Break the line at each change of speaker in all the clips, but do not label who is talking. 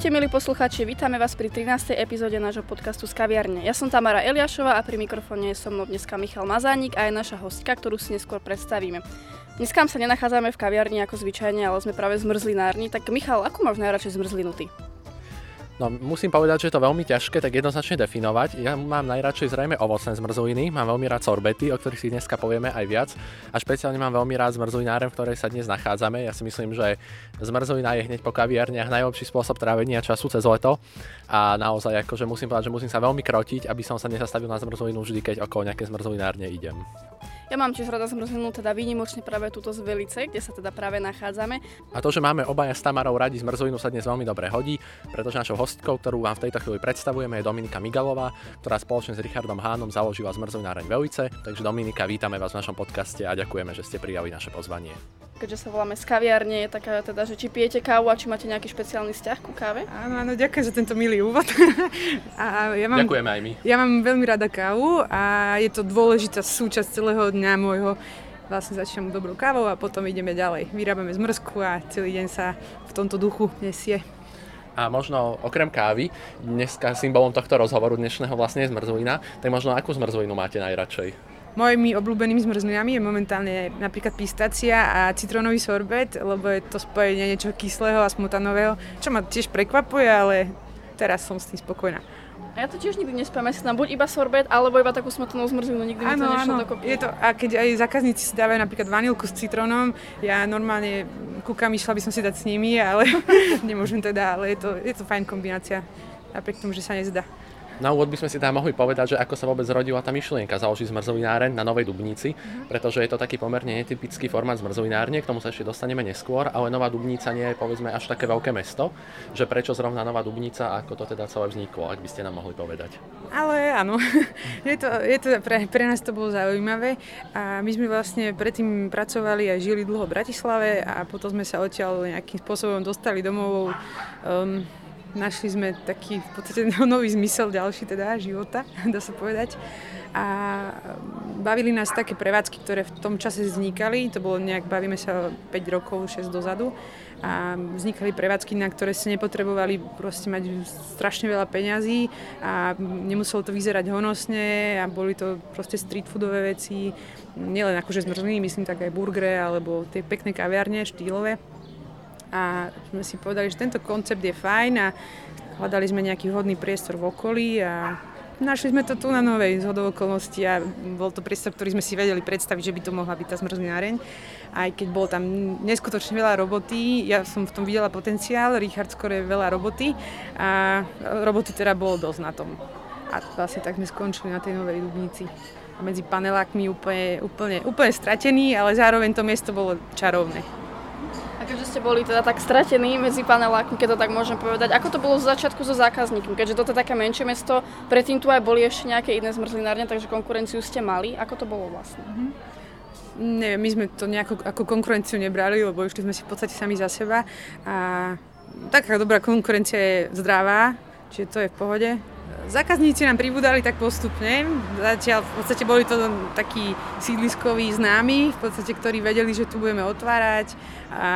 Ahojte milí poslucháči, vítame vás pri 13. epizóde nášho podcastu z kaviarne. Ja som Tamara Eliášová a pri mikrofóne je so mnou dneska Michal Mazánik a je naša hostka, ktorú si neskôr predstavíme. Dneska sa nenachádzame v kaviarni ako zvyčajne, ale sme práve zmrzlinárni. Tak Michal, ako máš najradšej zmrzlinu ty?
No, musím povedať, že je to veľmi ťažké tak jednoznačne definovať. Ja mám najradšej zrejme ovocné zmrzliny, mám veľmi rád sorbety, o ktorých si dneska povieme aj viac. A špeciálne mám veľmi rád zmrzlináren, v ktorej sa dnes nachádzame. Ja si myslím, že zmrzlina je hneď po kaviarniach najlepší spôsob trávenia času cez leto. A naozaj akože musím povedať, že musím sa veľmi krotiť, aby som sa nezastavil na zmrzlinu vždy, keď okolo nejaké zmrzlinárne idem.
Ja mám tiež rada zmrzlinu, teda výnimočne práve túto z Velice, kde sa teda práve nachádzame.
A to, že máme obaja s Tamarou radi zmrzlinu sa dnes veľmi dobre hodí, pretože našou hostkou, ktorú vám v tejto chvíli predstavujeme, je Dominika Migalová, ktorá spoločne s Richardom Hánom založila zmrzlináreň Velice. Takže Dominika, vítame vás v našom podcaste a ďakujeme, že ste prijali naše pozvanie
keďže sa voláme z kaviarne, je taká teda, že či pijete kávu a či máte nejaký špeciálny vzťah ku káve?
Áno, áno, ďakujem za tento milý úvod.
a ja mám, Ďakujeme aj my.
Ja mám veľmi rada kávu a je to dôležitá súčasť celého dňa môjho vlastne začínam dobrou kávou a potom ideme ďalej. Vyrábame zmrzku a celý deň sa v tomto duchu nesie.
A možno okrem kávy, dneska symbolom tohto rozhovoru dnešného vlastne je zmrzlina, tak možno akú zmrzlinu máte najradšej?
Mojimi obľúbenými zmrzlinami je momentálne napríklad pistácia a citrónový sorbet, lebo je to spojenie niečo kyslého a smutanového, čo ma tiež prekvapuje, ale teraz som s tým spokojná.
A ja to tiež nikdy tam buď iba sorbet, alebo iba takú smotanú zmrzlinu, nikdy mi to nešlo dokopy.
Je to, a keď aj zákazníci si dávajú napríklad vanilku s citrónom, ja normálne kúkam, išla by som si dať s nimi, ale nemôžem teda, ale je to, je to fajn kombinácia, napriek tomu, že sa nezdá.
Na úvod by sme si teda mohli povedať, že ako sa vôbec zrodila tá myšlienka založiť zmrzlináreň na Novej Dubnici, mm-hmm. pretože je to taký pomerne netypický formát zmrzlinárne, k tomu sa ešte dostaneme neskôr, ale Nová Dubnica nie je povedzme až také veľké mesto, že prečo zrovna Nová Dubnica a ako to teda celé vzniklo, ak by ste nám mohli povedať.
Ale áno, je to, je to pre, pre nás to bolo zaujímavé a my sme vlastne predtým pracovali a žili dlho v Bratislave a potom sme sa odtiaľ nejakým spôsobom dostali domov um, našli sme taký v podstate nový zmysel ďalší teda života, dá sa povedať. A bavili nás také prevádzky, ktoré v tom čase vznikali, to bolo nejak, bavíme sa 5 rokov, 6 dozadu. A vznikali prevádzky, na ktoré ste nepotrebovali proste mať strašne veľa peňazí a nemuselo to vyzerať honosne a boli to proste street foodové veci, nielen akože zmrzliny, myslím tak aj burgery alebo tie pekné kaviarne štýlové a sme si povedali, že tento koncept je fajn a hľadali sme nejaký vhodný priestor v okolí a našli sme to tu na Novej z okolností a bol to priestor, ktorý sme si vedeli predstaviť, že by to mohla byť tá zmrzlináreň. Aj keď bolo tam neskutočne veľa roboty, ja som v tom videla potenciál, Richard skôr je veľa roboty a roboty teda bolo dosť na tom. A vlastne tak sme skončili na tej Novej Dubnici. Medzi panelákmi úplne, úplne, úplne stratený, ale zároveň to miesto bolo čarovné
keďže ste boli teda tak stratení medzi panelákmi, keď to tak môžem povedať. Ako to bolo z začiatku so zákazníkmi? Keďže toto je také menšie mesto, predtým tu aj boli ešte nejaké iné zmrzlinárne, takže konkurenciu ste mali. Ako to bolo vlastne? Mm-hmm.
Nie, my sme to nejako ako konkurenciu nebrali, lebo išli sme si v podstate sami za seba. A taká dobrá konkurencia je zdravá, čiže to je v pohode. Zákazníci nám pribudali tak postupne. Zatiaľ v podstate boli to takí sídliskoví známi, v podstate, ktorí vedeli, že tu budeme otvárať a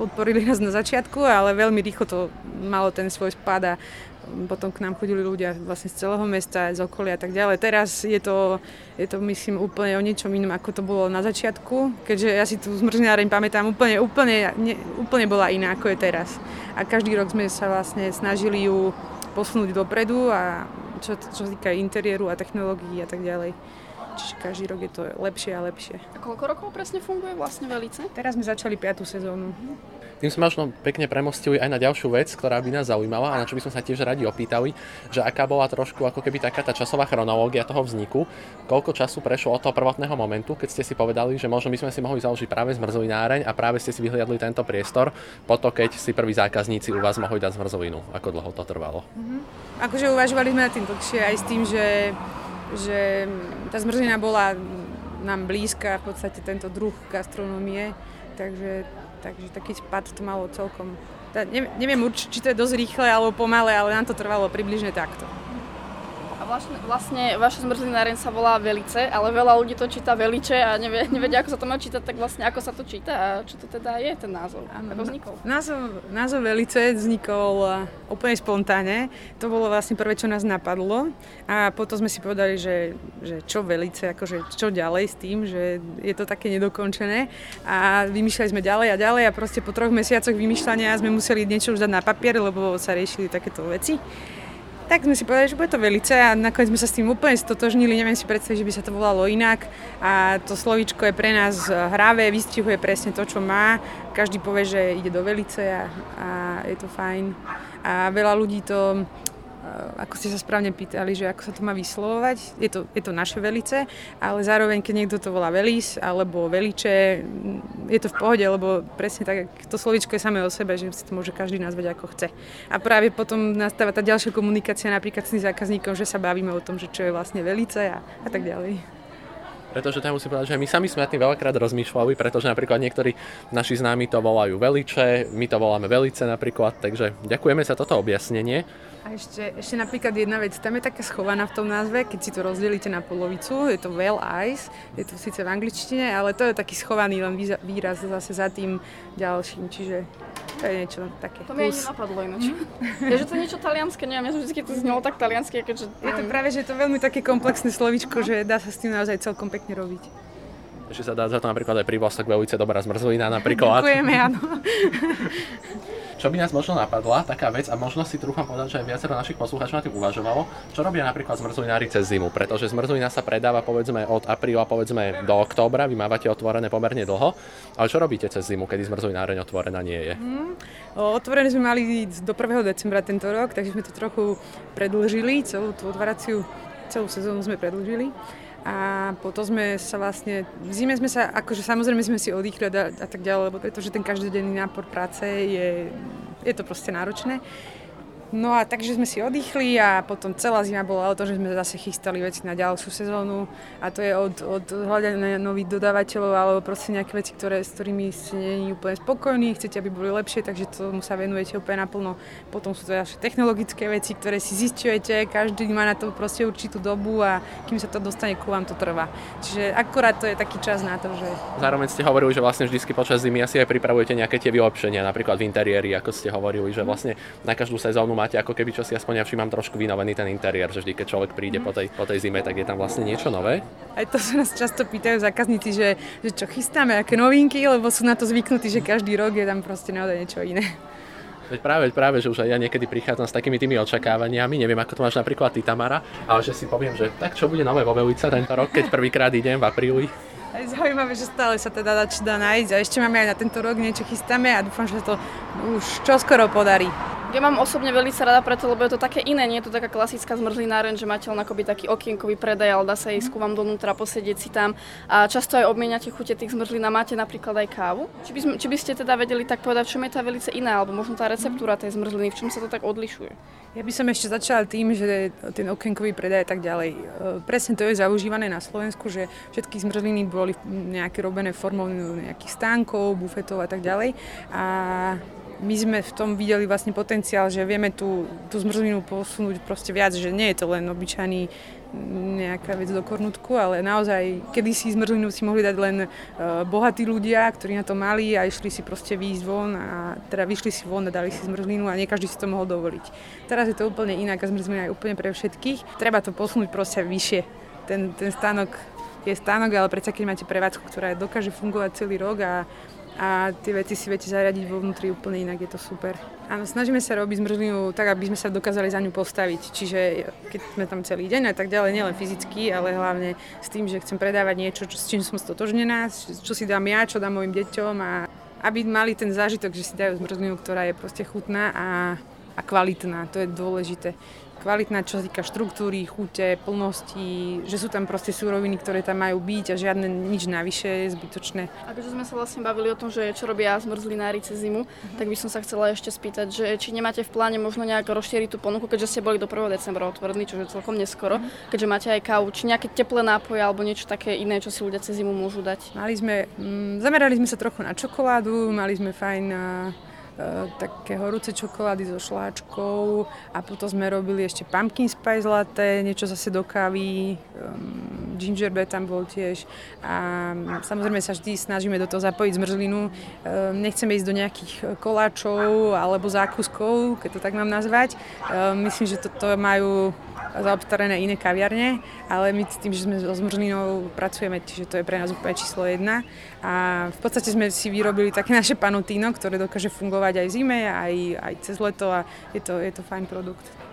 podporili nás na začiatku, ale veľmi rýchlo to malo ten svoj spad a potom k nám chodili ľudia vlastne z celého mesta, z okolia a tak ďalej. Teraz je to, je to myslím úplne o niečom inom, ako to bolo na začiatku, keďže ja si tú zmrzňáreň pamätám úplne, úplne, ne, úplne bola iná, ako je teraz. A každý rok sme sa vlastne snažili ju posunúť dopredu a čo, čo sa týka interiéru a technológií a tak ďalej. Čiže každý rok je to lepšie a lepšie.
A koľko rokov presne funguje vlastne Velice?
Teraz sme začali 5. sezónu.
Tým sme možno pekne premostili aj na ďalšiu vec, ktorá by nás zaujímala a na čo by sme sa tiež radi opýtali, že aká bola trošku ako keby taká tá časová chronológia toho vzniku, koľko času prešlo od toho prvotného momentu, keď ste si povedali, že možno by sme si mohli založiť práve zmrzlináreň a práve ste si vyhliadli tento priestor, po to, keď si prví zákazníci u vás mohli dať zmrzlinu. Ako dlho to trvalo?
Mm-hmm. Akože uvažovali sme na tým dlhšie aj s tým, že, že tá zmrzlina bola nám blízka, v podstate tento druh gastronómie, takže takže taký spad to malo celkom. Neviem, neviem určiť, či to je dosť rýchle alebo pomalé, ale nám to trvalo približne takto.
Vlastne, vlastne vaša zmrzlináreň sa volá Velice, ale veľa ľudí to číta Veliče a nevie, nevedia, ako sa to má čítať, tak vlastne ako sa to číta a čo to teda je ten názov, ano, ako vznikol?
Názov, názov Velice vznikol úplne spontánne. To bolo vlastne prvé, čo nás napadlo. A potom sme si povedali, že, že čo Velice, akože čo ďalej s tým, že je to také nedokončené. A vymýšľali sme ďalej a ďalej a proste po troch mesiacoch vymýšľania sme museli niečo už dať na papier, lebo sa riešili takéto veci tak sme si povedali, že bude to velice a nakoniec sme sa s tým úplne stotožnili, neviem si predstaviť, že by sa to volalo inak. A to slovíčko je pre nás hravé, vystihuje presne to, čo má, každý povie, že ide do velice a, a je to fajn. A veľa ľudí to ako ste sa správne pýtali, že ako sa to má vyslovovať. Je to, je to naše velice, ale zároveň, keď niekto to volá velis alebo veliče, je to v pohode, lebo presne tak, to slovičko je samé o sebe, že si to môže každý nazvať ako chce. A práve potom nastáva tá ďalšia komunikácia napríklad s tým zákazníkom, že sa bavíme o tom, že čo je vlastne velice a, a tak ďalej.
Pretože tam musím povedať, že my sami sme tým veľakrát rozmýšľali, pretože napríklad niektorí naši známi to volajú veliče, my to voláme velice napríklad, takže ďakujeme za toto objasnenie.
A ešte, ešte napríklad jedna vec, tam je taká schovaná v tom názve, keď si to rozdelíte na polovicu, je to well eyes, je to síce v angličtine, ale to je taký schovaný len výraz zase za tým ďalším, čiže to je niečo také.
To mi ani nenapadlo ináč. Mm. je, že to je niečo talianské, neviem, ja som vždy to znelo tak talianské, keďže...
Je to práve, že je to veľmi také komplexné slovičko, že dá sa s tým naozaj celkom pekne robiť.
Ešte sa dá za to napríklad aj privlastok veľmi dobrá zmrzlina napríklad.
Ďakujeme, áno.
Čo by nás možno napadla, taká vec, a možno si trúfam povedať, že aj viacero našich poslucháčov na tým uvažovalo, čo robia napríklad zmrzlinári cez zimu, pretože zmrzlina sa predáva povedzme od apríla povedzme do októbra, vy mávate otvorené pomerne dlho, ale čo robíte cez zimu, kedy zmrzlináreň otvorená nie je? Mm,
otvorené sme mali do 1. decembra tento rok, takže sme to trochu predlžili, celú tú otváraciu celú sezónu sme predlžili a potom sme sa vlastne, v zime sme sa, akože samozrejme sme si oddychli a, a tak ďalej, lebo pretože ten každodenný nápor práce je, je to proste náročné. No a takže sme si oddychli a potom celá zima bola o to, že sme zase chystali veci na ďalšiu sezónu a to je od, od hľadania nových dodávateľov alebo proste nejaké veci, ktoré, s ktorými ste nie úplne spokojní, chcete, aby boli lepšie, takže tomu sa venujete úplne naplno. Potom sú to ďalšie technologické veci, ktoré si zistujete, každý má na to proste určitú dobu a kým sa to dostane ku vám, to trvá. Čiže akurát to je taký čas na to, že...
Zároveň ste hovorili, že vlastne vždy počas zimy asi aj pripravujete nejaké tie vylepšenia, napríklad v interiéri, ako ste hovorili, že vlastne na každú sezónu máte ako keby čo si aspoň ja všímam trošku vynovený ten interiér, že vždy keď človek príde mm. po, tej, po tej zime, tak je tam vlastne niečo nové.
Aj to sa nás často pýtajú zákazníci, že, že čo chystáme, aké novinky, lebo sú na to zvyknutí, že každý rok je tam proste naozaj niečo iné.
Veď práve, práve, že už aj ja niekedy prichádzam s takými tými očakávaniami, neviem ako to máš napríklad ty Tamara, ale že si poviem, že tak čo bude nové vo Velice tento rok, keď prvýkrát idem v apríli.
Aj zaujímavé, že stále sa teda dá, nájsť a ešte máme aj na tento rok niečo chystáme a dúfam, že to už čoskoro podarí.
Ja mám osobne veľmi rada preto, lebo je to také iné, nie je to taká klasická zmrzlináren, že máte len akoby taký okienkový predaj, ale dá sa ísť vám donútra, posedieť si tam a často aj obmieniate chute tých zmrzlín a máte napríklad aj kávu. Či by, či by ste teda vedeli tak povedať, v čom je tá veľmi iná, alebo možno tá receptúra tej zmrzliny, v čom sa to tak odlišuje?
Ja by som ešte začala tým, že ten okienkový predaj a tak ďalej. E, presne to je zaužívané na Slovensku, že všetky zmrzliny boli nejaké robené formou nejakých stánkov, bufetov a tak ďalej. A my sme v tom videli vlastne potenciál, že vieme tú, tú zmrzlinu posunúť proste viac, že nie je to len obyčajný nejaká vec do kornutku, ale naozaj kedysi zmrzlinu si mohli dať len uh, bohatí ľudia, ktorí na to mali a išli si proste výjsť von a teda vyšli si von a dali si zmrzlinu a nie každý si to mohol dovoliť. Teraz je to úplne inak a zmrzlina je úplne pre všetkých. Treba to posunúť proste vyššie. Ten, ten stánok je stánok, ale predsa keď máte prevádzku, ktorá dokáže fungovať celý rok a a tie veci si viete zariadiť vo vnútri úplne inak, je to super. Áno, snažíme sa robiť zmrzlinu tak, aby sme sa dokázali za ňu postaviť. Čiže keď sme tam celý deň a tak ďalej, nielen fyzicky, ale hlavne s tým, že chcem predávať niečo, čo, s čím som stotožnená, čo si dám ja, čo dám mojim deťom a aby mali ten zážitok, že si dajú zmrzlinu, ktorá je proste chutná a, a kvalitná. To je dôležité kvalitná, čo sa týka štruktúry, chute, plnosti, že sú tam proste súroviny, ktoré tam majú byť a žiadne nič navyše je zbytočné.
A keďže sme sa vlastne bavili o tom, že čo robia zmrzlinári cez zimu, uh-huh. tak by som sa chcela ešte spýtať, že či nemáte v pláne možno nejak rozšíriť tú ponuku, keďže ste boli do 1. decembra otvorení, čo je celkom neskoro, uh-huh. keďže máte aj kávu, či nejaké teplé nápoje alebo niečo také iné, čo si ľudia cez zimu môžu dať.
Mali sme, mm, zamerali sme sa trochu na čokoládu, mali sme fajn uh, také horúce čokolády so šláčkou a potom sme robili ešte pumpkin spice latte, niečo zase do kávy, um, gingerbread tam bol tiež a samozrejme sa vždy snažíme do toho zapojiť zmrzlinu. Um, nechceme ísť do nejakých koláčov alebo zákuskov, keď to tak mám nazvať. Um, myslím, že toto majú zaobstarené iné kaviarne, ale my s tým, že sme so zmrzlinou pracujeme, čiže to je pre nás úplne číslo jedna. A v podstate sme si vyrobili také naše panotino, ktoré dokáže fungovať aj v zime, aj, aj cez leto a je to, je to fajn produkt.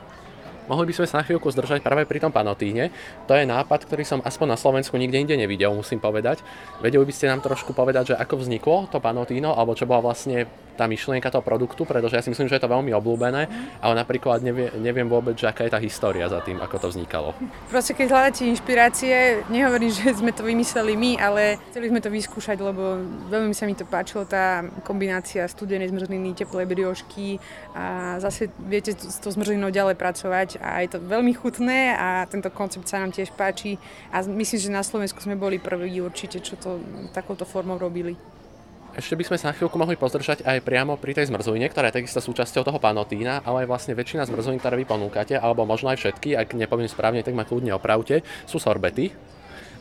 Mohli by sme sa na chvíľku zdržať práve pri tom panotíne. To je nápad, ktorý som aspoň na Slovensku nikde inde nevidel, musím povedať. Vedeli by ste nám trošku povedať, že ako vzniklo to panotíno, alebo čo bola vlastne tá myšlienka toho produktu, pretože ja si myslím, že je to veľmi obľúbené, ale napríklad nevie, neviem vôbec, že aká je tá história za tým, ako to vznikalo.
Proste keď hľadáte inšpirácie, nehovorím, že sme to vymysleli my, ale chceli sme to vyskúšať, lebo veľmi sa mi to páčilo, tá kombinácia studenej zmrzliny, teplej briošky a zase viete s tou zmrzlinou ďalej pracovať a je to veľmi chutné a tento koncept sa nám tiež páči a myslím, že na Slovensku sme boli prví určite, čo to takouto formou robili.
Ešte by sme sa na chvíľku mohli pozdržať aj priamo pri tej zmrzline, ktorá je takisto súčasťou toho panotína, ale aj vlastne väčšina zmrzlín, ktoré vy ponúkate, alebo možno aj všetky, ak nepoviem správne, tak ma kľudne opravte, sú sorbety.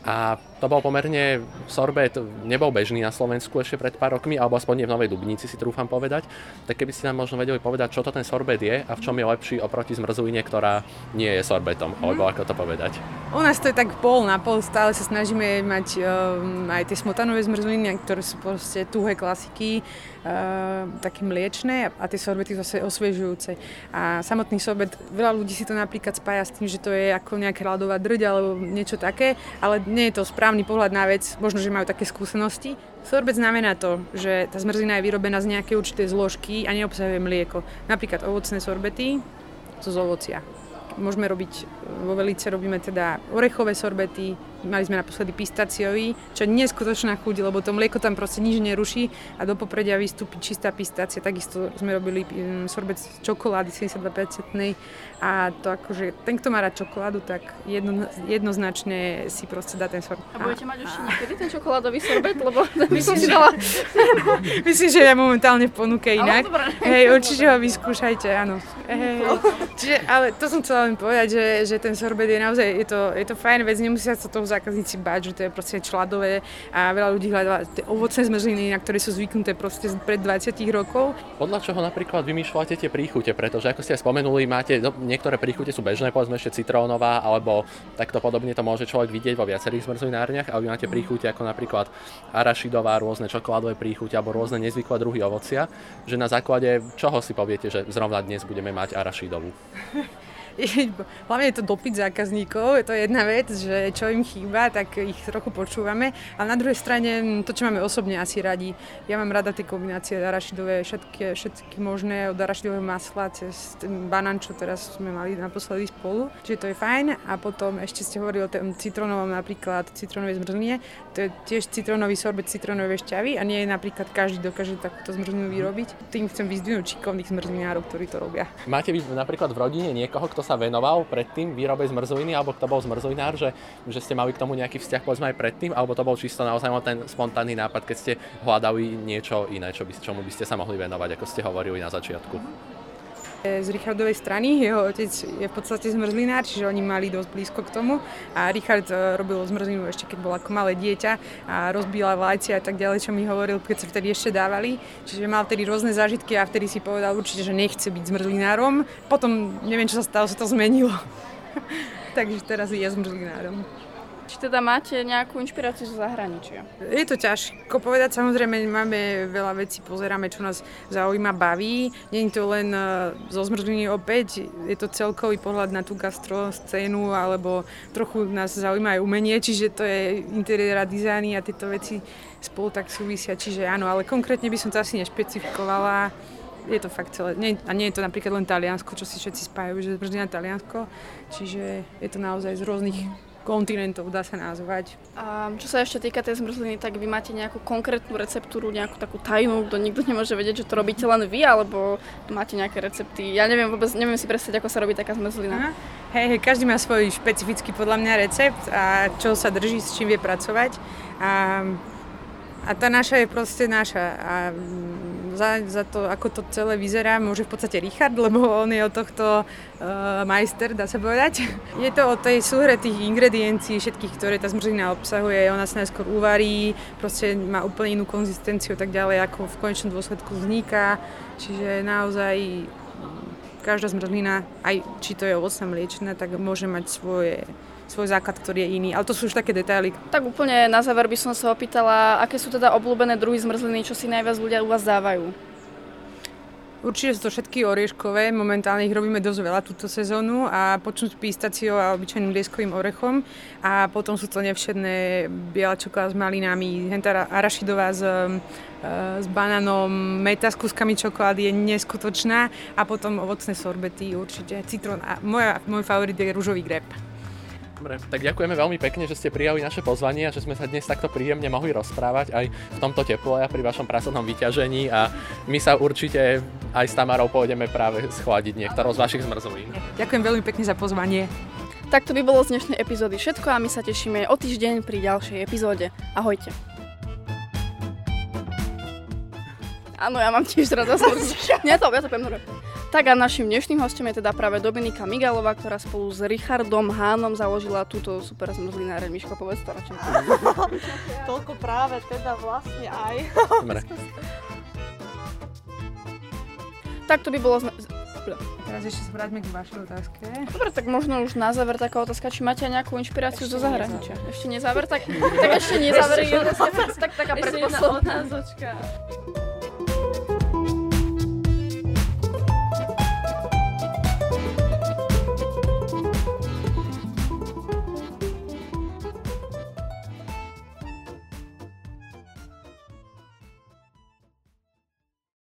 A to bol pomerne, sorbet nebol bežný na Slovensku ešte pred pár rokmi, alebo aspoň nie v Novej Dubnici si trúfam povedať. Tak keby ste nám možno vedeli povedať, čo to ten sorbet je a v čom je lepší oproti zmrzline, ktorá nie je sorbetom, mm. alebo ako to povedať.
U nás to je tak pol na pol, stále sa snažíme mať um, aj tie smotanové zmrzliny, ktoré sú proste tuhé klasiky, uh, také mliečné a tie sorbety zase osviežujúce. A samotný sorbet, veľa ľudí si to napríklad spája s tým, že to je ako nejaká ľadová drť alebo niečo také, ale nie je to správne správny pohľad na vec, možno, že majú také skúsenosti. Sorbet znamená to, že tá zmrzlina je vyrobená z nejakej určitej zložky a neobsahuje mlieko. Napríklad ovocné sorbety zo z ovocia. Môžeme robiť, vo Velice robíme teda orechové sorbety, Mali sme naposledy pistaciový, čo je neskutočná chuť, lebo to mlieko tam proste nič neruší a do popredia vystúpi čistá pistácia. Takisto sme robili um, sorbet čokolády 72% a to akože, ten, kto má rád čokoládu, tak jedno, jednoznačne si proste dá ten sorbet.
A budete mať už niekedy ten čokoládový sorbet, lebo by som si dala...
Myslím, že je momentálne v ponuke inak. Hej, určite ho vyskúšajte, áno. Hej, Čiže, ale to som chcela len povedať, že, že ten sorbet je naozaj, je to, je to fajn vec, nemusia sa zákazníci bať, že to je proste čladové a veľa ľudí hľadá tie ovocné zmrzliny, na ktoré sú zvyknuté proste pred 20 rokov.
Podľa čoho napríklad vymýšľate tie príchute, pretože ako ste spomenuli, máte no, niektoré príchute sú bežné, povedzme ešte citrónová, alebo takto podobne to môže človek vidieť vo viacerých zmrzlinárniach, ale vy máte príchute ako napríklad arašidová, rôzne čokoládové príchute alebo rôzne nezvyklé druhy ovocia, že na základe čoho si poviete, že zrovna dnes budeme mať arašidovú?
hlavne je to dopyt zákazníkov, je to jedna vec, že čo im chýba, tak ich trochu počúvame. A na druhej strane to, čo máme osobne asi radi. Ja mám rada tie kombinácie arašidové, všetky, všetky možné, od arašidového masla cez banán, čo teraz sme mali naposledy spolu. Čiže to je fajn. A potom ešte ste hovorili o tom citronovom napríklad, citronovej zmrzline. To je tiež citrónový sorbet citrónovej šťavy a nie je napríklad každý dokáže takúto zmrzlinu vyrobiť. Tým chcem vyzdvihnúť šikovných zmrzlinárov, ktorí to robia.
Máte vy napríklad v rodine niekoho, kto sa venoval predtým výrobe zmrzliny, alebo kto bol zmrzlinár, že, že ste mali k tomu nejaký vzťah povedzme aj predtým, alebo to bol čisto naozaj ten spontánny nápad, keď ste hľadali niečo iné, čo by, čomu by ste sa mohli venovať, ako ste hovorili na začiatku
z Richardovej strany. Jeho otec je v podstate zmrzlinár, čiže oni mali dosť blízko k tomu. A Richard e, robil zmrzlinu ešte keď bol ako malé dieťa a rozbíjal vajcia a tak ďalej, čo mi hovoril, keď sa vtedy ešte dávali. Čiže mal vtedy rôzne zážitky a vtedy si povedal určite, že nechce byť zmrzlinárom. Potom neviem, čo sa stalo, sa to zmenilo. Takže teraz je zmrzlinárom.
Či teda máte nejakú inšpiráciu zo zahraničia?
Je to ťažko povedať, samozrejme máme veľa vecí, pozeráme, čo nás zaujíma, baví. Je to len e, zo zmrzliny opäť, je to celkový pohľad na tú gastro scénu, alebo trochu nás zaujíma aj umenie, čiže to je interiéra, dizajny a tieto veci spolu tak súvisia, čiže áno, ale konkrétne by som to asi nešpecifikovala je to fakt celé. Nie, a nie je to napríklad len Taliansko, čo si všetci spájajú, že zmrzlina Taliansko. Čiže je to naozaj z rôznych kontinentov, dá sa nazvať.
A čo sa ešte týka tej zmrzliny, tak vy máte nejakú konkrétnu receptúru, nejakú takú tajnú, kto nikto nemôže vedieť, že to robíte len vy, alebo máte nejaké recepty. Ja neviem vôbec, neviem si predstaviť, ako sa robí taká zmrzlina.
Hej, hej, každý má svoj špecifický podľa mňa recept a čo sa drží, s čím vie pracovať. A, a tá naša je proste naša. A za, za to, ako to celé vyzerá, môže v podstate Richard, lebo on je od tohto uh, majster, dá sa povedať. Je to o tej súhre tých ingrediencií všetkých, ktoré tá zmrzlina obsahuje. Ona sa najskôr uvarí, proste má úplne inú konzistenciu tak ďalej, ako v konečnom dôsledku vzniká. Čiže naozaj každá zmrzlina, aj či to je ovocná mliečna, tak môže mať svoje svoj základ, ktorý je iný. Ale to sú už také detaily.
Tak úplne na záver by som sa opýtala, aké sú teda obľúbené druhy zmrzliny, čo si najviac ľudia u vás dávajú?
Určite sú to všetky orieškové, momentálne ich robíme dosť veľa túto sezónu a počnúť pistáciou a obyčajným lieskovým orechom a potom sú to nevšedné biela čokoláda s malinami, henta arašidová s, e, s banánom, meta s kúskami čokolády je neskutočná a potom ovocné sorbety určite, citrón a moja, môj favorit je rúžový grep.
Dobre, tak ďakujeme veľmi pekne, že ste prijali naše pozvanie a že sme sa dnes takto príjemne mohli rozprávať aj v tomto teple a pri vašom pracovnom vyťažení a my sa určite aj s Tamarou pôjdeme práve schladiť niektorou z vašich zmrzlín.
Ďakujem veľmi pekne za pozvanie.
Tak to by bolo z dnešnej epizódy všetko a my sa tešíme o týždeň pri ďalšej epizóde. Ahojte. Áno, ja mám tiež rada zmrzlinu. Nie to, ja to poviem tak a našim dnešným hostom je teda práve Dominika Migalová, ktorá spolu s Richardom Hánom založila túto super zmrzlináreň. Miško, povedz to radšej.
Toľko práve teda vlastne aj.
Tak to by bolo... Zna-
Teraz ešte sa vráťme k vašej otázke.
Dobre, tak možno už na záver taká otázka, či máte nejakú inšpiráciu ešte zo zahraničia. Ešte nezáver? Tak, tak ešte nezáver. tak taká
predposledná otázočka.